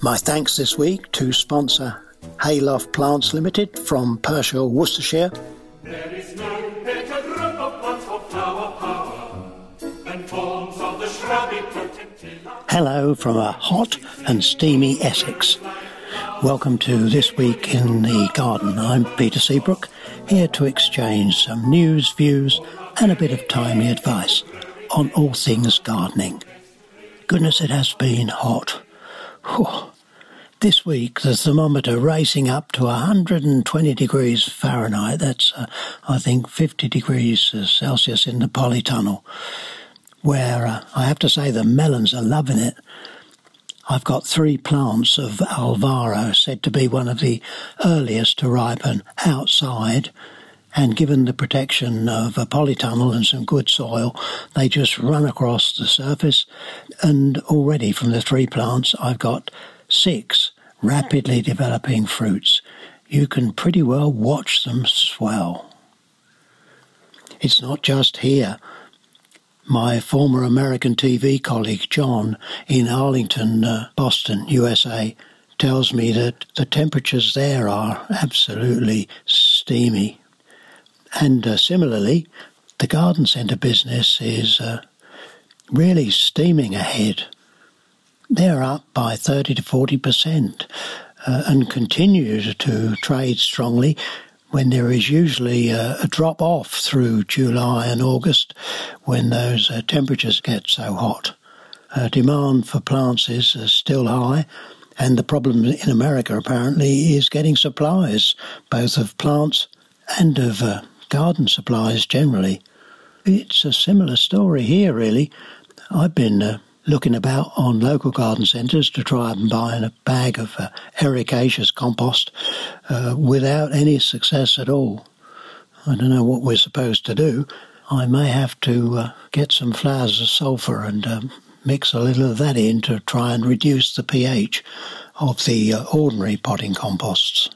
My thanks this week to sponsor Hayloft Plants Limited from Pershore, Worcestershire. There is no better group of plants for flower power than forms of the shrubby. Hello from a hot and steamy Essex. Welcome to This Week in the Garden. I'm Peter Seabrook, here to exchange some news, views, and a bit of timely advice on all things gardening. Goodness, it has been hot. Whew. This week, the thermometer racing up to 120 degrees Fahrenheit. That's, uh, I think, 50 degrees uh, Celsius in the polytunnel, where uh, I have to say the melons are loving it. I've got three plants of Alvaro, said to be one of the earliest to ripen outside. And given the protection of a polytunnel and some good soil, they just run across the surface. And already from the three plants, I've got six rapidly developing fruits. You can pretty well watch them swell. It's not just here. My former American TV colleague John in Arlington, uh, Boston, USA, tells me that the temperatures there are absolutely steamy. And uh, similarly, the garden centre business is uh, really steaming ahead. They're up by 30 to 40 percent uh, and continue to trade strongly when there is usually a, a drop off through July and August when those uh, temperatures get so hot. Uh, demand for plants is uh, still high, and the problem in America apparently is getting supplies, both of plants and of uh, garden supplies generally. It's a similar story here, really. I've been uh, looking about on local garden centres to try and buy a bag of uh, ericaceous compost uh, without any success at all. I don't know what we're supposed to do. I may have to uh, get some flowers of sulphur and um, mix a little of that in to try and reduce the pH of the uh, ordinary potting composts.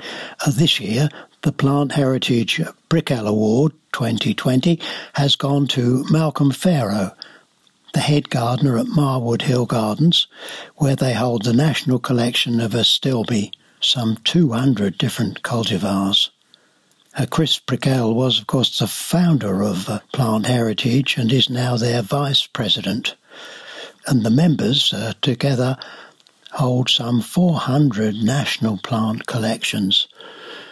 Uh, this year, the Plant Heritage Brickell Award 2020 has gone to Malcolm Farrow the head gardener at Marwood Hill Gardens, where they hold the national collection of Astilbe, some 200 different cultivars. Uh, Chris Brickell was, of course, the founder of uh, Plant Heritage and is now their vice president. And the members uh, together hold some 400 national plant collections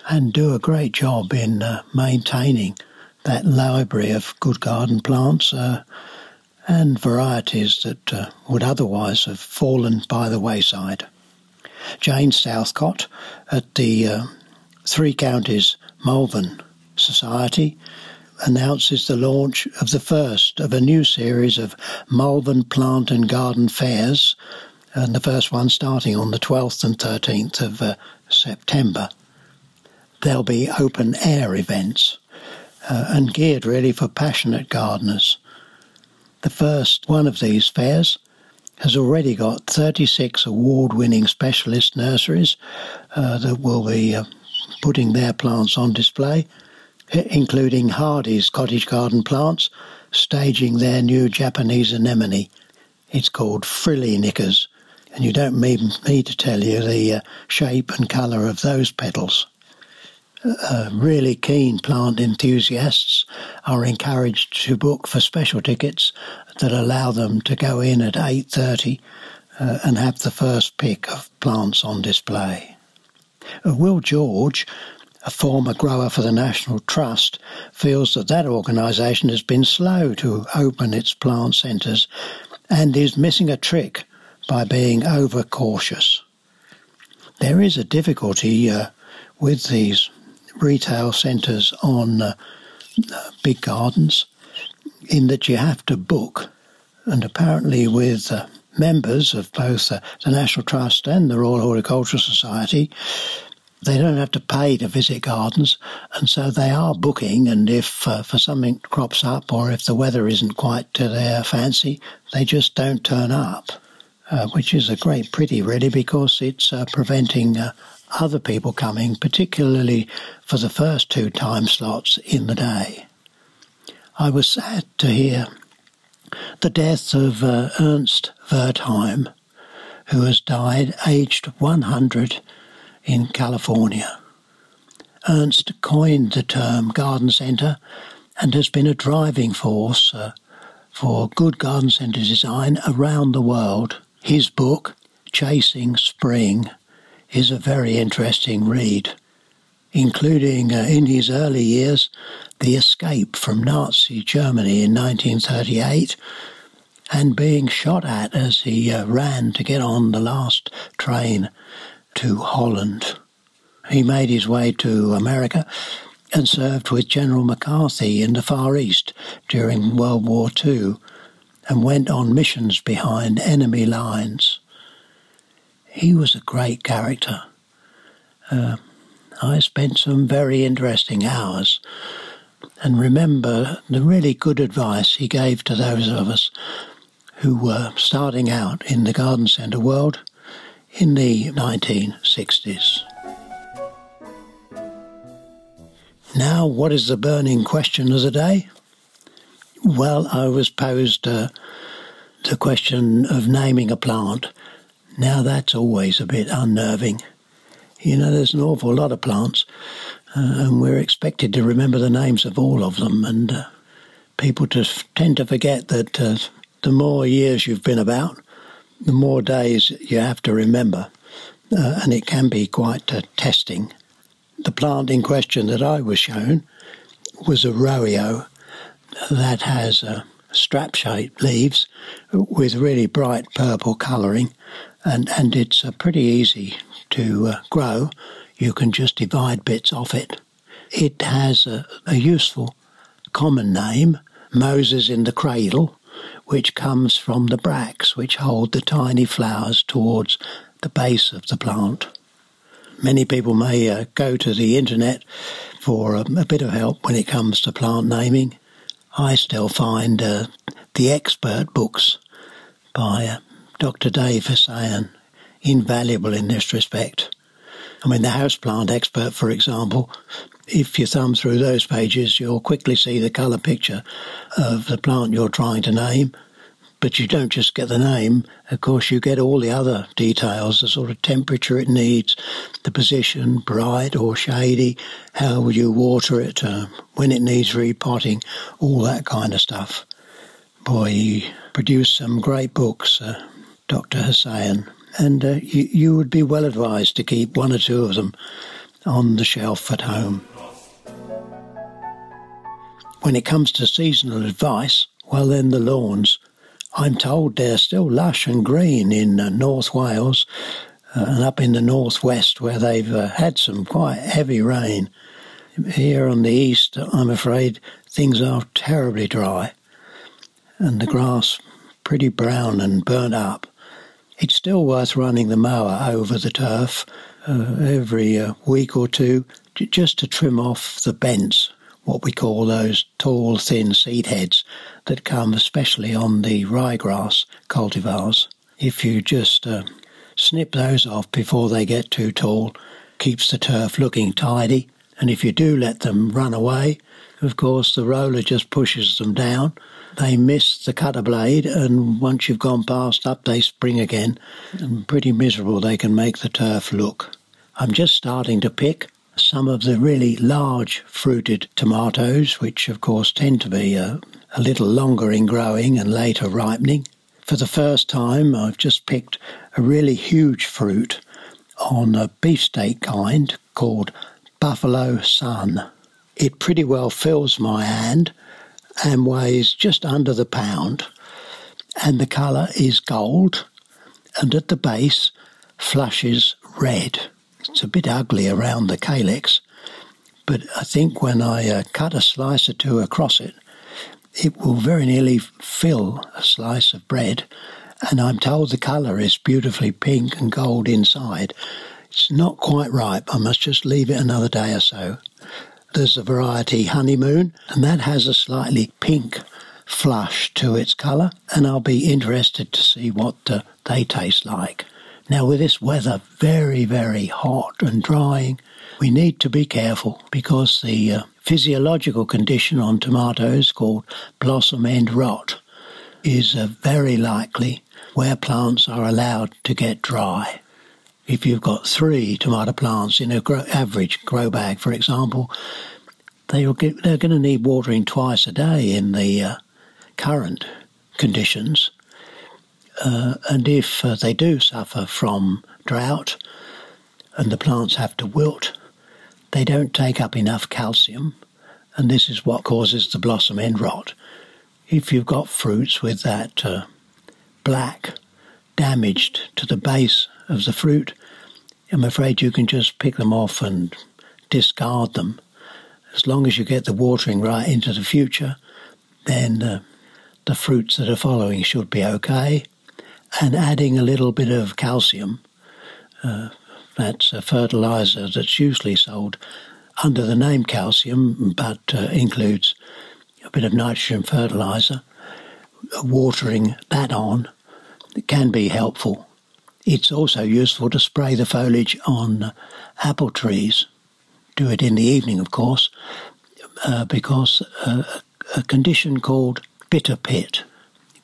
and do a great job in uh, maintaining that library of good garden plants uh, and varieties that uh, would otherwise have fallen by the wayside. Jane Southcott at the uh, Three Counties Malvern Society announces the launch of the first of a new series of Malvern Plant and Garden Fairs, and the first one starting on the 12th and 13th of uh, September. There'll be open air events uh, and geared really for passionate gardeners. The first one of these fairs has already got 36 award winning specialist nurseries uh, that will be uh, putting their plants on display, including Hardy's cottage garden plants staging their new Japanese anemone. It's called Frilly Knickers, and you don't need me to tell you the uh, shape and colour of those petals uh, really keen plant enthusiasts are encouraged to book for special tickets that allow them to go in at 8.30 uh, and have the first pick of plants on display. Uh, Will George, a former grower for the National Trust, feels that that organisation has been slow to open its plant centres and is missing a trick by being overcautious. There is a difficulty uh, with these retail centres on uh, big gardens. in that you have to book. And apparently, with uh, members of both uh, the National Trust and the Royal Horticultural Society, they don't have to pay to visit gardens, and so they are booking. And if uh, for something crops up, or if the weather isn't quite to their fancy, they just don't turn up, uh, which is a great pity, really, because it's uh, preventing uh, other people coming, particularly for the first two time slots in the day. I was sad to hear the death of uh, Ernst Wertheim, who has died aged 100 in California. Ernst coined the term garden centre and has been a driving force uh, for good garden centre design around the world. His book, Chasing Spring, is a very interesting read, including uh, in his early years the escape from Nazi Germany in 1938 and being shot at as he uh, ran to get on the last train to Holland. He made his way to America and served with General MacArthur in the Far East during World War II and went on missions behind enemy lines. He was a great character. Uh, I spent some very interesting hours and remember the really good advice he gave to those of us who were starting out in the garden centre world in the 1960s. Now, what is the burning question of the day? Well, I was posed uh, the question of naming a plant. Now, that's always a bit unnerving. You know, there's an awful lot of plants, uh, and we're expected to remember the names of all of them, and uh, people just tend to forget that uh, the more years you've been about, the more days you have to remember, uh, and it can be quite uh, testing. The plant in question that I was shown was a Rhoeo that has uh, strap shaped leaves with really bright purple colouring, and, and it's uh, pretty easy to uh, grow. You can just divide bits off it. It has a, a useful common name, Moses in the cradle, which comes from the bracts which hold the tiny flowers towards the base of the plant. Many people may uh, go to the internet for um, a bit of help when it comes to plant naming. I still find uh, the expert books by uh, Dr. Dave Hessayon invaluable in this respect. I mean, the houseplant expert, for example, if you thumb through those pages, you'll quickly see the colour picture of the plant you're trying to name. But you don't just get the name, of course, you get all the other details the sort of temperature it needs, the position, bright or shady, how you water it, uh, when it needs repotting, all that kind of stuff. Boy, he produced some great books, uh, Dr. Hessayon, and uh, you, you would be well advised to keep one or two of them on the shelf at home. When it comes to seasonal advice, well, then the lawns. I'm told they're still lush and green in uh, North Wales uh, and up in the northwest where they've uh, had some quite heavy rain. Here on the east, I'm afraid things are terribly dry and the grass pretty brown and burnt up. It's still worth running the mower over the turf uh, every uh, week or two just to trim off the bents what we call those tall, thin seed heads that come especially on the ryegrass cultivars. If you just uh, snip those off before they get too tall, keeps the turf looking tidy. And if you do let them run away, of course, the roller just pushes them down. They miss the cutter blade, and once you've gone past up, they spring again. And pretty miserable they can make the turf look. I'm just starting to pick some of the really large fruited tomatoes, which of course tend to be a, a little longer in growing and later ripening. For the first time, I've just picked a really huge fruit on a beefsteak kind called Buffalo Sun. It pretty well fills my hand and weighs just under the pound, and the colour is gold, and at the base flushes red. It's a bit ugly around the calyx, but I think when I uh, cut a slice or two across it, it will very nearly fill a slice of bread. And I'm told the colour is beautifully pink and gold inside. It's not quite ripe. I must just leave it another day or so. There's a variety honeymoon, and that has a slightly pink flush to its colour, and I'll be interested to see what uh, they taste like. Now, with this weather very, very hot and drying, we need to be careful because the uh, physiological condition on tomatoes called blossom end rot is uh, very likely where plants are allowed to get dry. If you've got three tomato plants in a grow, average grow bag, for example, they get, they're going to need watering twice a day in the uh, current conditions. Uh, and if uh, they do suffer from drought and the plants have to wilt, they don't take up enough calcium, and this is what causes the blossom end rot. If you've got fruits with that uh, black damaged to the base of the fruit, I'm afraid you can just pick them off and discard them. As long as you get the watering right into the future, then uh, the fruits that are following should be okay. And adding a little bit of calcium uh, that's a fertilizer that's usually sold under the name calcium, but uh, includes a bit of nitrogen fertilizer. Watering that on can be helpful. It's also useful to spray the foliage on apple trees. Do it in the evening, of course, uh, because uh, a condition called bitter pit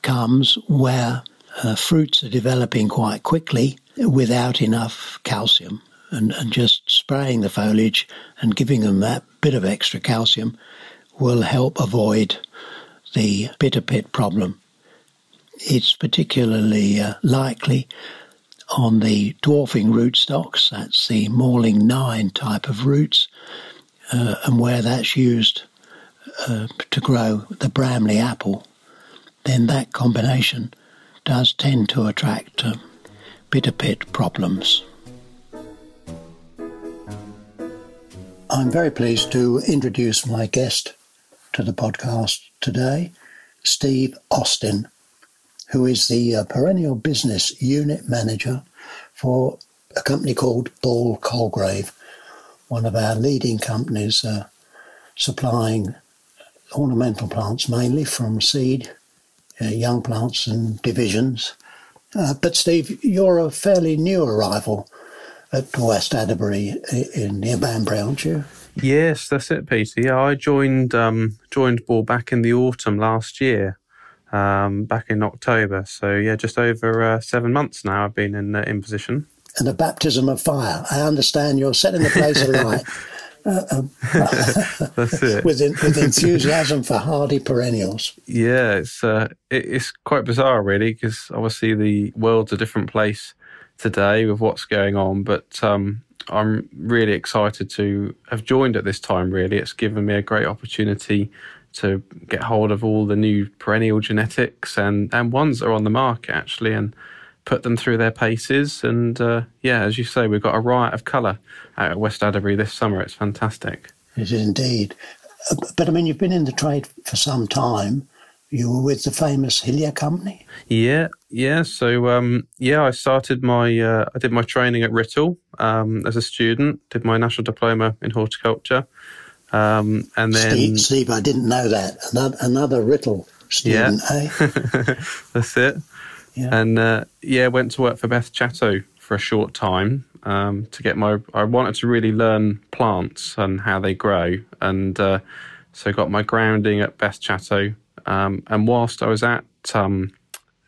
comes where uh, fruits are developing quite quickly without enough calcium. And, and just spraying the foliage and giving them that bit of extra calcium will help avoid the bitter pit problem. It's particularly uh, likely on the dwarfing rootstocks, that's the Malling 9 type of roots, uh, and where that's used uh, to grow the Bramley apple, then that combination does tend to attract uh, bitter pit problems. I'm very pleased to introduce my guest to the podcast today, Steve Austin, who is the uh, Perennial Business Unit Manager for a company called Ball Colgrave, one of our leading companies uh, supplying ornamental plants mainly from seed, uh, young plants and divisions uh, but Steve, you're a fairly new arrival at West Adderbury in near Banbury, aren't you? Yes, that's it, Peter. Yeah, I joined um, joined Ball back in the autumn last year, um, back in October. So yeah, just over uh, seven months now. I've been in uh, in position. And a baptism of fire. I understand you're setting the place alight. Uh, um, That's it. with, with enthusiasm for hardy perennials. Yeah, it's uh, it, it's quite bizarre, really, because obviously the world's a different place today with what's going on. But um, I'm really excited to have joined at this time. Really, it's given me a great opportunity to get hold of all the new perennial genetics and and ones that are on the market actually, and put them through their paces. And uh, yeah, as you say, we've got a riot of colour out at West Adderbury this summer. It's fantastic. It is indeed. Uh, but I mean, you've been in the trade for some time. You were with the famous Hillier Company. Yeah, yeah. So um, yeah, I started my uh, I did my training at Writtle um, as a student. Did my national diploma in horticulture, um, and then Steve, Steve, I didn't know that. Another, another Writtle student, yeah. eh? That's it. Yeah. And uh, yeah, went to work for Beth Chatto for a short time um, to get my. I wanted to really learn plants and how they grow, and uh, so got my grounding at Beth Chatto. Um, and whilst I was at um,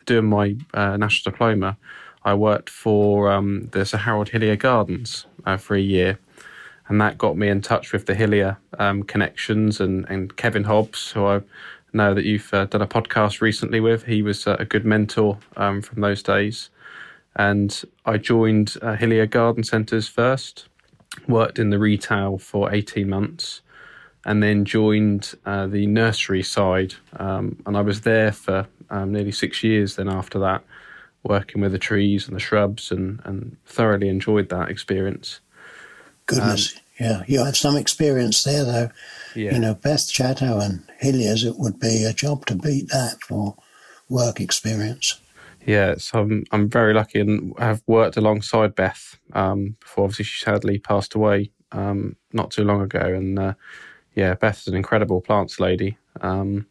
doing my uh, national diploma, I worked for um, the Sir Harold Hillier Gardens uh, for a year, and that got me in touch with the Hillier um, connections and, and Kevin Hobbs, who I know that you've uh, done a podcast recently with. He was uh, a good mentor um, from those days. And I joined uh, Hillier Garden Centres first, worked in the retail for 18 months, and then joined uh, the nursery side. Um, and I was there for um, nearly six years then after that, working with the trees and the shrubs and, and thoroughly enjoyed that experience. Goodness, Yeah, you have some experience there, though. Yeah. You know, Beth Chatto and Hilliers, it would be a job to beat that for work experience. Yeah, so I'm I'm very lucky and have worked alongside Beth um, before. Obviously, she sadly passed away um, not too long ago, and uh, yeah, Beth's an incredible plants lady. Um,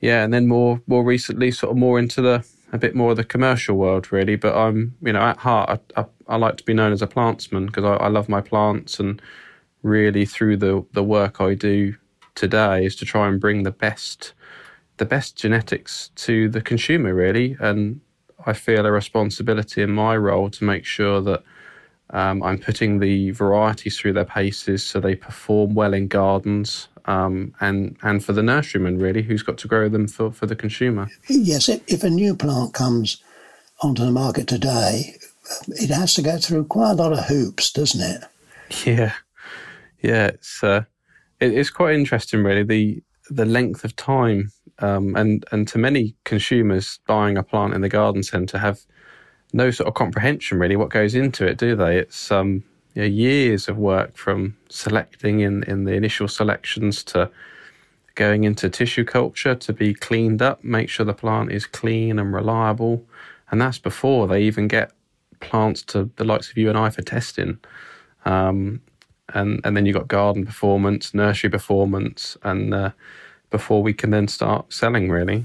yeah, and then more more recently, sort of more into the a bit more of the commercial world, really. But I'm you know at heart, I, I, I like to be known as a plantsman because I, I love my plants, and really through the the work I do today is to try and bring the best the best genetics to the consumer, really. And I feel a responsibility in my role to make sure that um, I'm putting the varieties through their paces so they perform well in gardens. Um, and and for the nurseryman really, who's got to grow them for, for the consumer. Yes, if, if a new plant comes onto the market today, it has to go through quite a lot of hoops, doesn't it? Yeah, yeah, it's uh, it, it's quite interesting, really. The the length of time, um, and and to many consumers, buying a plant in the garden centre have no sort of comprehension really what goes into it, do they? It's um, you know, years of work from selecting in in the initial selections to going into tissue culture to be cleaned up, make sure the plant is clean and reliable, and that's before they even get plants to the likes of you and I for testing. Um, and and then you've got garden performance, nursery performance, and uh, before we can then start selling, really.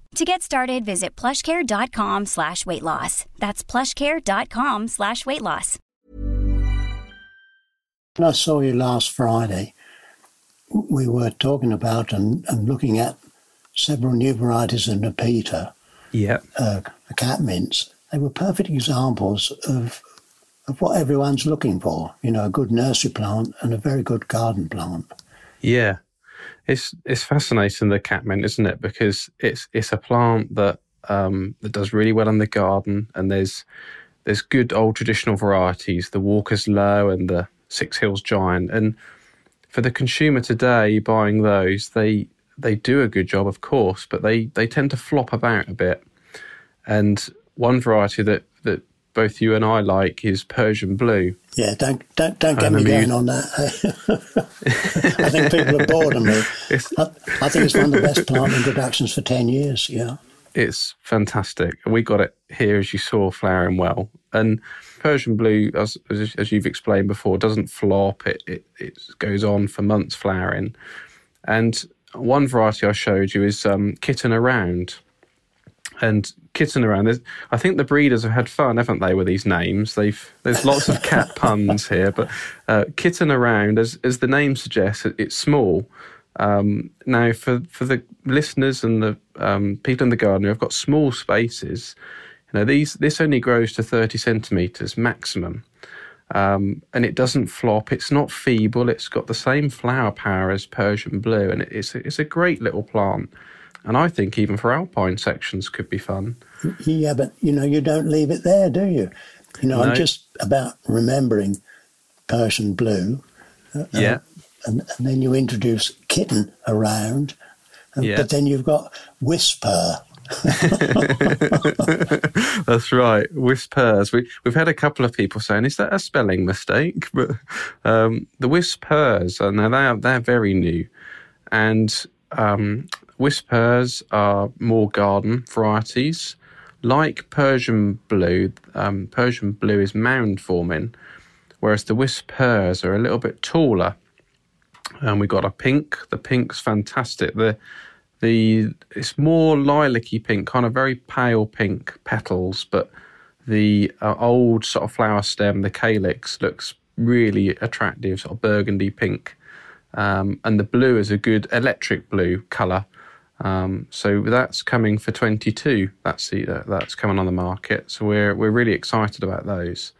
To get started, visit plushcare.com slash weight loss. That's plushcare.com slash weight loss. when I saw you last Friday, we were talking about and, and looking at several new varieties of Nepeta, Yeah. uh, cat mints. They were perfect examples of of what everyone's looking for. You know, a good nursery plant and a very good garden plant. Yeah, it's it's fascinating the catmint, isn't it? Because it's it's a plant that um, that does really well in the garden, and there's there's good old traditional varieties, the Walker's Low and the Six Hills Giant, and for the consumer today buying those, they they do a good job, of course, but they they tend to flop about a bit. And one variety that that both you and I like is Persian Blue. Yeah, don't don't don't get me going on that. I think people are bored of me. I, I think it's one of the best plant introductions for ten years. Yeah. It's fantastic. We got it here, as you saw, flowering well. And Persian blue, as, as, as you've explained before, doesn't flop. It, it it goes on for months flowering. And one variety I showed you is um, kitten around. And kitten around, there's- I think the breeders have had fun, haven't they, with these names? They've there's lots of cat puns here, but uh, kitten around, as as the name suggests, it, it's small. Um, now, for, for the listeners and the um, people in the garden who have got small spaces, you know these this only grows to thirty centimeters maximum, um, and it doesn't flop. It's not feeble. It's got the same flower power as Persian blue, and it's a, it's a great little plant. And I think even for alpine sections could be fun. Yeah, but you know, you don't leave it there, do you? You know, No. I'm just about remembering Persian blue, Yeah, and, and then you introduce kitten around, and, Yeah. but then you've got whisper. That's right. Whispers. We we've had a couple of people saying, "Is that a spelling mistake?" But um, the whispers, and now they are they're very new, and um, whispers are more garden varieties, like Persian blue. Um, Persian blue is mound forming, whereas the whispers are a little bit taller. and we've got a pink. The pink's fantastic. The the it's more lilac-y pink, kind of very pale pink petals, but the uh, old sort of flower stem, the calyx, looks really attractive, sort of burgundy pink. Um, and the blue is a good electric blue colour. Um, so that's coming for 22. That's the uh, that's coming on the market. So we're we're really excited about those.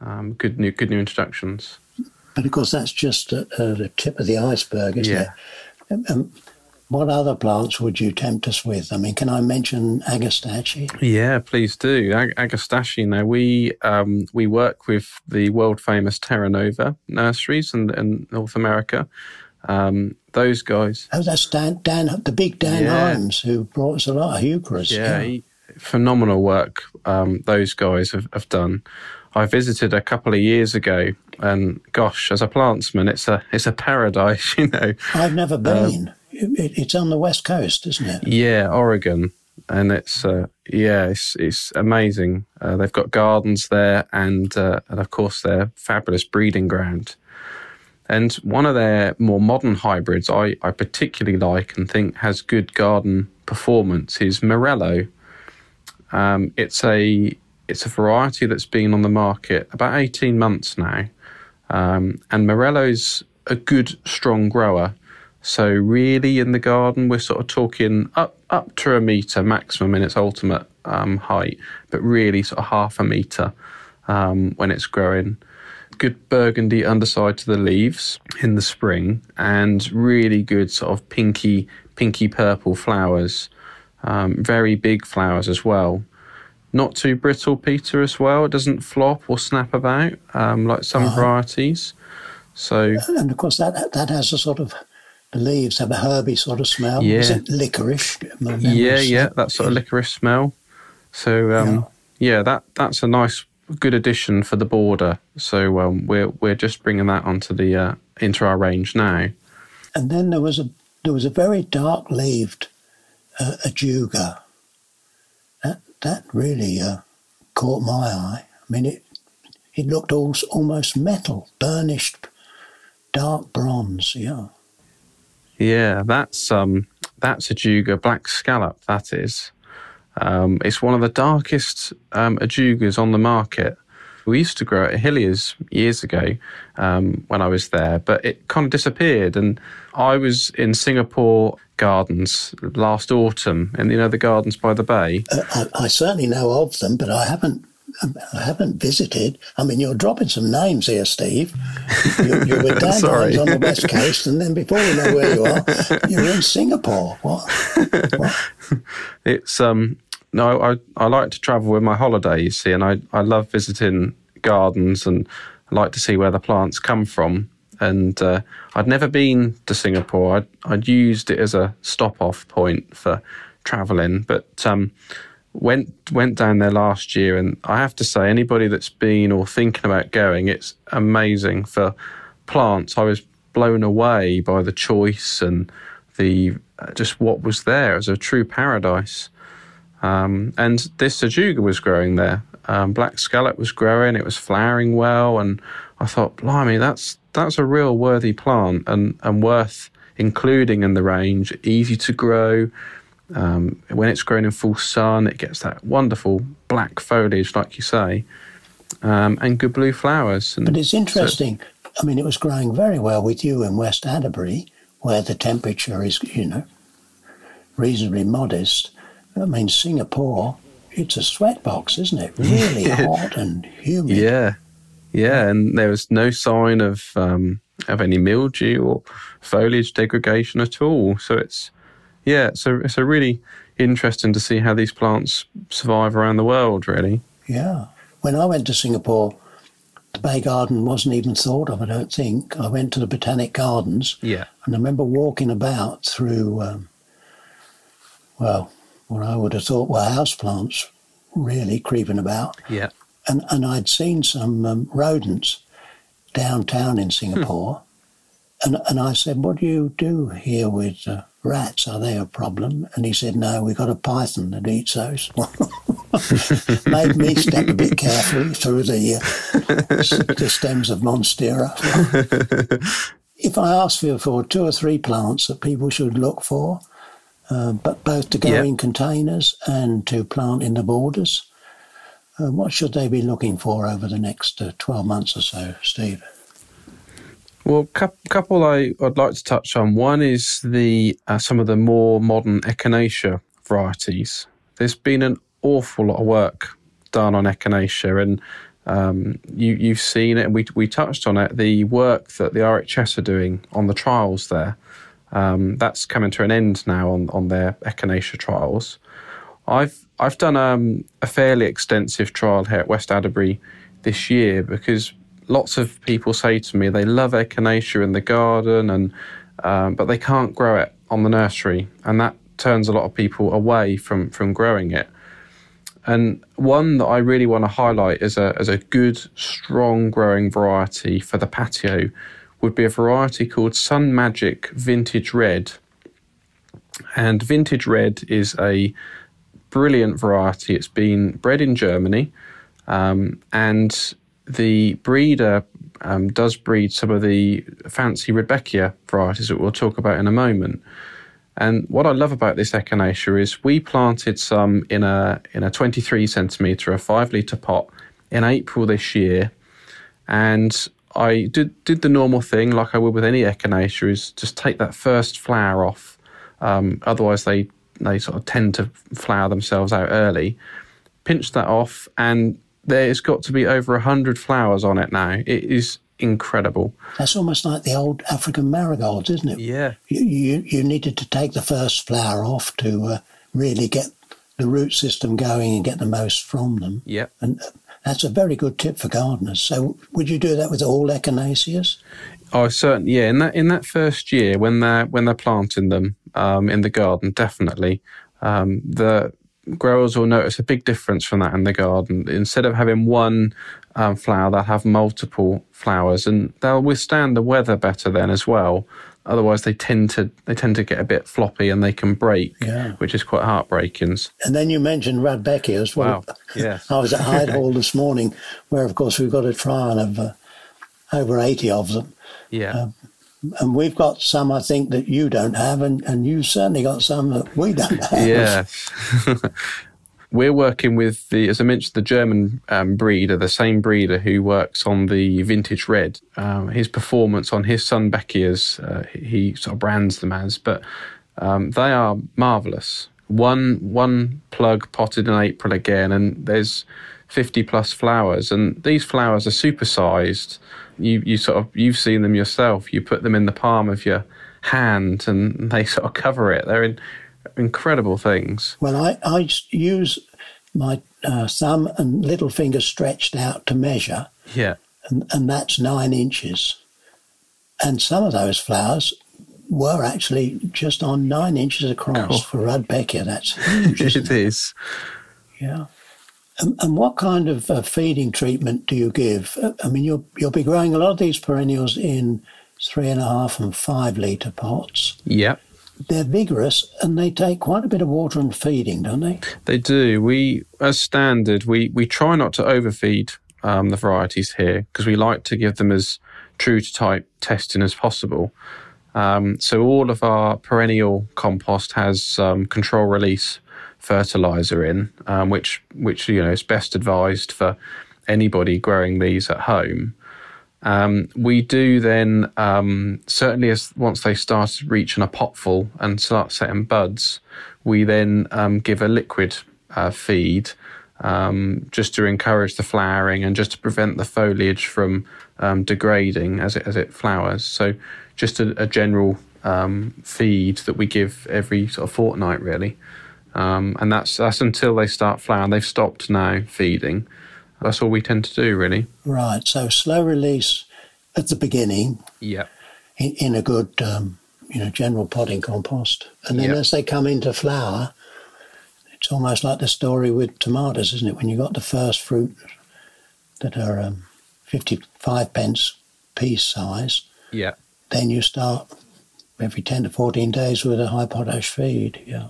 Um, good new good new introductions. But of course, that's just uh, uh, the tip of the iceberg, isn't Yeah. it? Um, um, what other plants would you tempt us with? I mean, can I mention Agastache? Yeah, please do. Ag- Agastache. Now we um, we work with the world famous Terra Nova nurseries in, in North America. Um, those guys, Oh, that's Dan, Dan the big Dan Yeah. Heims, who brought us a lot of heucheras. yeah, he- phenomenal work. Um, those guys have, have done. I visited a couple of years ago, and gosh, as a plantsman, it's a it's a paradise. You know, I've never Um, been. it, it's on the west coast, isn't it? Yeah, Oregon, and it's uh, yeah, it's it's amazing. Uh, they've got gardens there, and uh, and of course their fabulous breeding ground. And one of their more modern hybrids, I, I particularly like and think has good garden performance, is Morello. Um, it's a it's a variety that's been on the market about eighteen months now, um, and Morello's a good strong grower. So really, in the garden, we're sort of talking up up to a meter maximum in its ultimate um, height, but really sort of half a meter um, when it's growing. Good burgundy underside to the leaves in the spring, and really good sort of pinky pinky purple flowers. Um, very big flowers as well. Not too brittle, Peter, as well. It doesn't flop or snap about um, like some varieties. So And of course, that that has a sort of the leaves have a herby sort of smell. Is Yeah. it licorice? Yeah, yeah, that sort of licorice smell. So um, yeah. that that's a nice, good addition for the border. So um, we're we're just bringing that onto the uh, into our range now. And then there was a there was a very dark leaved uh, ajuga. That that really uh, caught my eye. I mean, it it looked al- almost metal, burnished, dark bronze. Yeah. Yeah, that's um that's a Ajuga black scallop. That is. Um, it's one of the darkest um, ajugas on the market. We used to grow it at Hilliers years ago um, when I was there, but it kind of disappeared. And I was in Singapore Gardens last autumn, and you know the gardens by the bay. Uh, I, I certainly know of them, but I haven't. I haven't visited. I mean, you're dropping some names here, Steve. You're, you're with Dan Sorry. On the west coast, and then before we know where you are, you're in Singapore. What? what? It's um no, I I like to travel with my holiday, you see, and I I love visiting gardens and I like to see where the plants come from. And uh, I'd never been to Singapore. I'd I'd used it as a stop off point for traveling, but um went went down there last year and I have to say anybody that's been or thinking about going, it's amazing for plants. I was blown away by the choice and the uh, just what was there. Was a true paradise. Um, and this ajuga was growing there. Um, black scallop was growing. It was flowering well, and I thought, blimey, that's that's a real worthy plant and and worth including in the range. Easy to grow. Um, when it's grown in full sun, it gets that wonderful black foliage, like you say, um, and good blue flowers. And But it's interesting. I mean, it was growing very well with you in West Adderbury, where the temperature is, you know, reasonably modest. I mean, Singapore, it's a sweatbox, isn't it? Really hot and humid. Yeah, yeah, and there was no sign of um, of any mildew or foliage degradation at all. So it's yeah, so it's a really interesting to see how these plants survive around the world. Really, Yeah. When I went to Singapore, the Bay Garden wasn't even thought of, I don't think. I went to the Botanic Gardens yeah, and I remember walking about through, um, well, what I would have thought were houseplants really creeping about. yeah, And, and I'd seen some um, rodents downtown in Singapore. And, and I said, What do you do here with uh, rats? Are they a problem? And he said, No, we've got a python that eats those. Made me step a bit carefully through the, uh, the stems of Monstera. if I asked you for two or three plants that people should look for, uh, but both to go Yeah. in containers and to plant in the borders, uh, what should they be looking for over the next uh, 12 months or so, Steve? Well, a couple I, I'd like to touch on. One is the uh, some of the more modern echinacea varieties. There's been an awful lot of work done on echinacea, and um, you, you've seen it, and we, we touched on it. The work that the RHS are doing on the trials there, um, that's coming to an end now on, on their echinacea trials. I've I've done um, a fairly extensive trial here at West Adderbury this year because lots of people say to me they love echinacea in the garden and um, but they can't grow it on the nursery and that turns a lot of people away from from growing it. And one that I really want to highlight is a as a good strong growing variety for the patio would be a variety called Sun Magic Vintage Red. And Vintage Red is a brilliant variety. It's been bred in Germany, um, and the breeder um, does breed some of the fancy Rebecca varieties that we'll talk about in a moment. And what I love about this echinacea is we planted some in a in a 23 centimeter, a five liter pot in April this year, and I did did the normal thing like I would with any echinacea is just take that first flower off. Um, otherwise, they they sort of tend to flower themselves out early. Pinch that off, and there's got to be over a hundred flowers on it now. It is incredible. That's almost like the old African marigolds, isn't it? Yeah. You, you, you needed to take the first flower off to uh, really get the root system going and get the most from them. Yep. And uh, that's a very good tip for gardeners. So, would you do that with all echinaceas? Oh, certainly. Yeah, in that in that first year when they're when they're planting them um, in the garden, definitely um, the growers will notice a big difference from that in the garden. Instead of having one um, flower, they'll have multiple flowers, and they'll withstand the weather better then as well. Otherwise, they tend to they tend to get a bit floppy and they can break, Yeah. which is quite heartbreaking. And then you mentioned Rudbeckias. Well, Wow, yes. I was at Hyde Hall this morning, where, of course, we've got a trial of uh, over 80 of them. Yeah. And we've got some, I think, that you don't have, and, and you've certainly got some that we don't have. Yes. We're working with the, as I mentioned, the German um, breeder, the same breeder who works on the vintage red. Um, his performance on his SunBeckias, uh, he sort of brands them as, but um, they are marvelous. One one plug potted in April again, and there's 50 plus flowers, and these flowers are supersized. You you sort of you've seen them yourself. You put them in the palm of your hand, and they sort of cover it. They're in, incredible things. Well, I, I use my uh, thumb and little finger stretched out to measure, Yeah. and, and that's nine inches. And some of those flowers were actually just on nine inches across Cool. for Rudbeckia. That's huge. isn't it is. Yeah. And, and what kind of uh, feeding treatment do you give? Uh, I mean, you'll you'll be growing a lot of these perennials in three and a half and five litre pots. Yeah, They're vigorous and they take quite a bit of water and feeding, don't they? they do. We, as standard, we, we try not to overfeed um, the varieties here because we like to give them as true to type testing as possible. Um, so all of our perennial compost has um, control release fertilizer in, um, which which you know is best advised for anybody growing these at home. Um, we do then um, certainly as once they start reaching a potful and start setting buds, we then um, give a liquid uh, feed um, just to encourage the flowering and just to prevent the foliage from um, degrading as it as it flowers. So just a, a general um, feed that we give every sort of fortnight really, and that's that's until they start flowering. They've stopped now feeding. That's all we tend to do really. Right. So slow release at the beginning Yeah. in, in a good, um, you know, general potting compost, and then Yep. as they come into flower, it's almost like the story with tomatoes, isn't it? When you got the first fruit that are um, fifty-five pence piece size, Yeah. then you start every ten to fourteen days with a high potash feed. Yeah.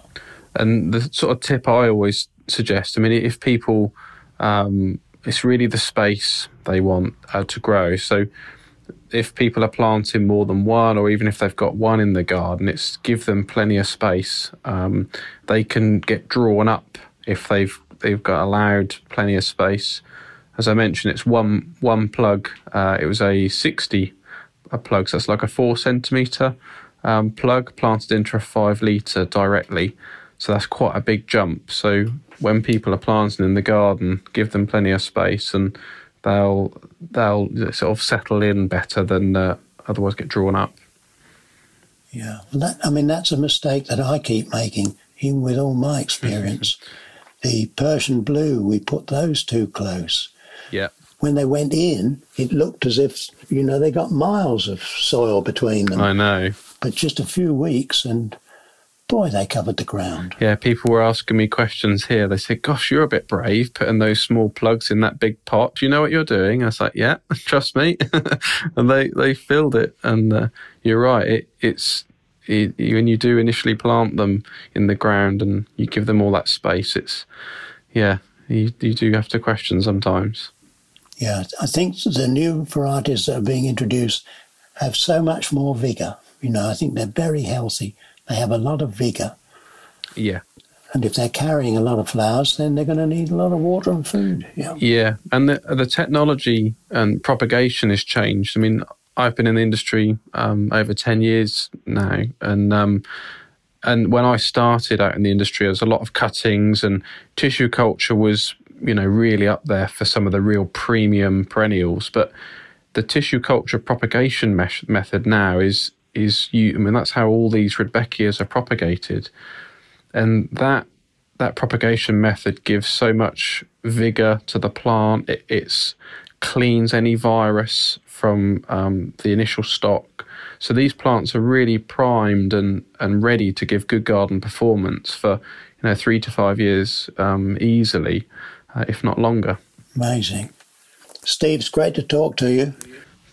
And the sort of tip I always suggest, I mean, if people, um, it's really the space they want uh, to grow. So if people are planting more than one, or even if they've got one in the garden, it's give them plenty of space. Um, they can get drawn up if they've they've got allowed plenty of space. As I mentioned, it's one one plug. Uh, it was a sixty a plug, so that's like a four centimeter um, plug planted into a five litre directly. So that's quite a big jump. So when people are planting in the garden, give them plenty of space and they'll they'll sort of settle in better than uh, otherwise get drawn up. Yeah, that, I mean that's a mistake that I keep making, even with all my experience. the Persian blue, we put those too close. Yeah. When they went in, it looked as if you know they got miles of soil between them. I know. But just a few weeks, and boy, they covered the ground. Yeah, people were asking me questions here. They said, Gosh, you're a bit brave putting those small plugs in that big pot. Do you know what you're doing? I was like, Yeah, trust me. and they, they filled it. And uh, you're right. It, it's it, when you do initially plant them in the ground and you give them all that space, it's, yeah, you, you do have to question sometimes. Yeah, I think the new varieties that are being introduced have so much more vigour. You know, I think they're very healthy. They have a lot of vigour. Yeah. And if they're carrying a lot of flowers, then they're going to need a lot of water and food. Yeah. Yeah, and the the technology and propagation has changed. I mean, I've been in the industry um, over ten years now, and um, and when I started out in the industry, there was a lot of cuttings, and tissue culture was you know really up there for some of the real premium perennials. But the tissue culture propagation mesh- method now is is you. I mean, that's how all these rudbeckias are propagated, and that that propagation method gives so much vigor to the plant. It it's cleans any virus from um, the initial stock. So these plants are really primed and, and ready to give good garden performance for you know three to five years um, easily, uh, if not longer. Amazing. Steve, it's great to talk to you.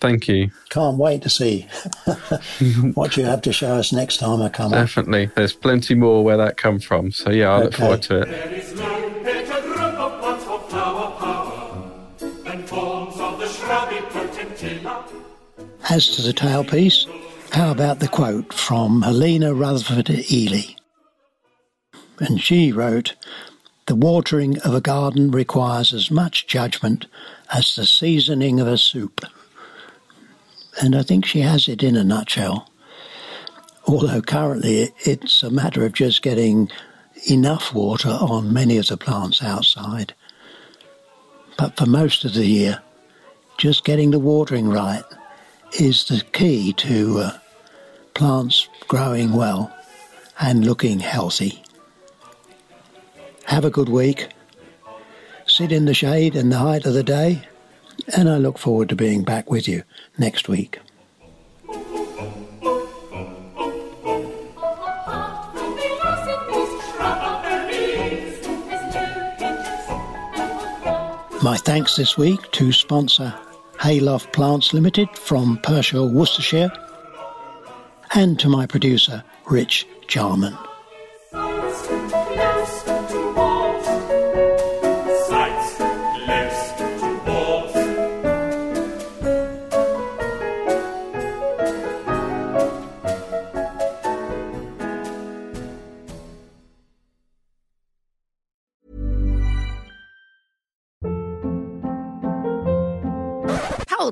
Thank you. Can't wait to see what you have to show us next time I come up. Definitely, there's plenty more where that come from. So yeah, I look forward to it. There is no better group of plants for flower power than forms of the shrubby potentilla. As to the tailpiece, how about the quote from Helena Rutherfurd Ely? And she wrote, The watering of a garden requires as much judgment as the seasoning of a soup. And I think she has it in a nutshell. Although currently it's a matter of just getting enough water on many of the plants outside. But for most of the year, just getting the watering right is the key to uh, plants growing well and looking healthy. Have a good week. Sit in the shade in the height of the day, and I look forward to being back with you next week. My thanks this week to sponsor Hayloft Plants Limited from Pershore, Worcestershire, and to my producer, Rich Jarman.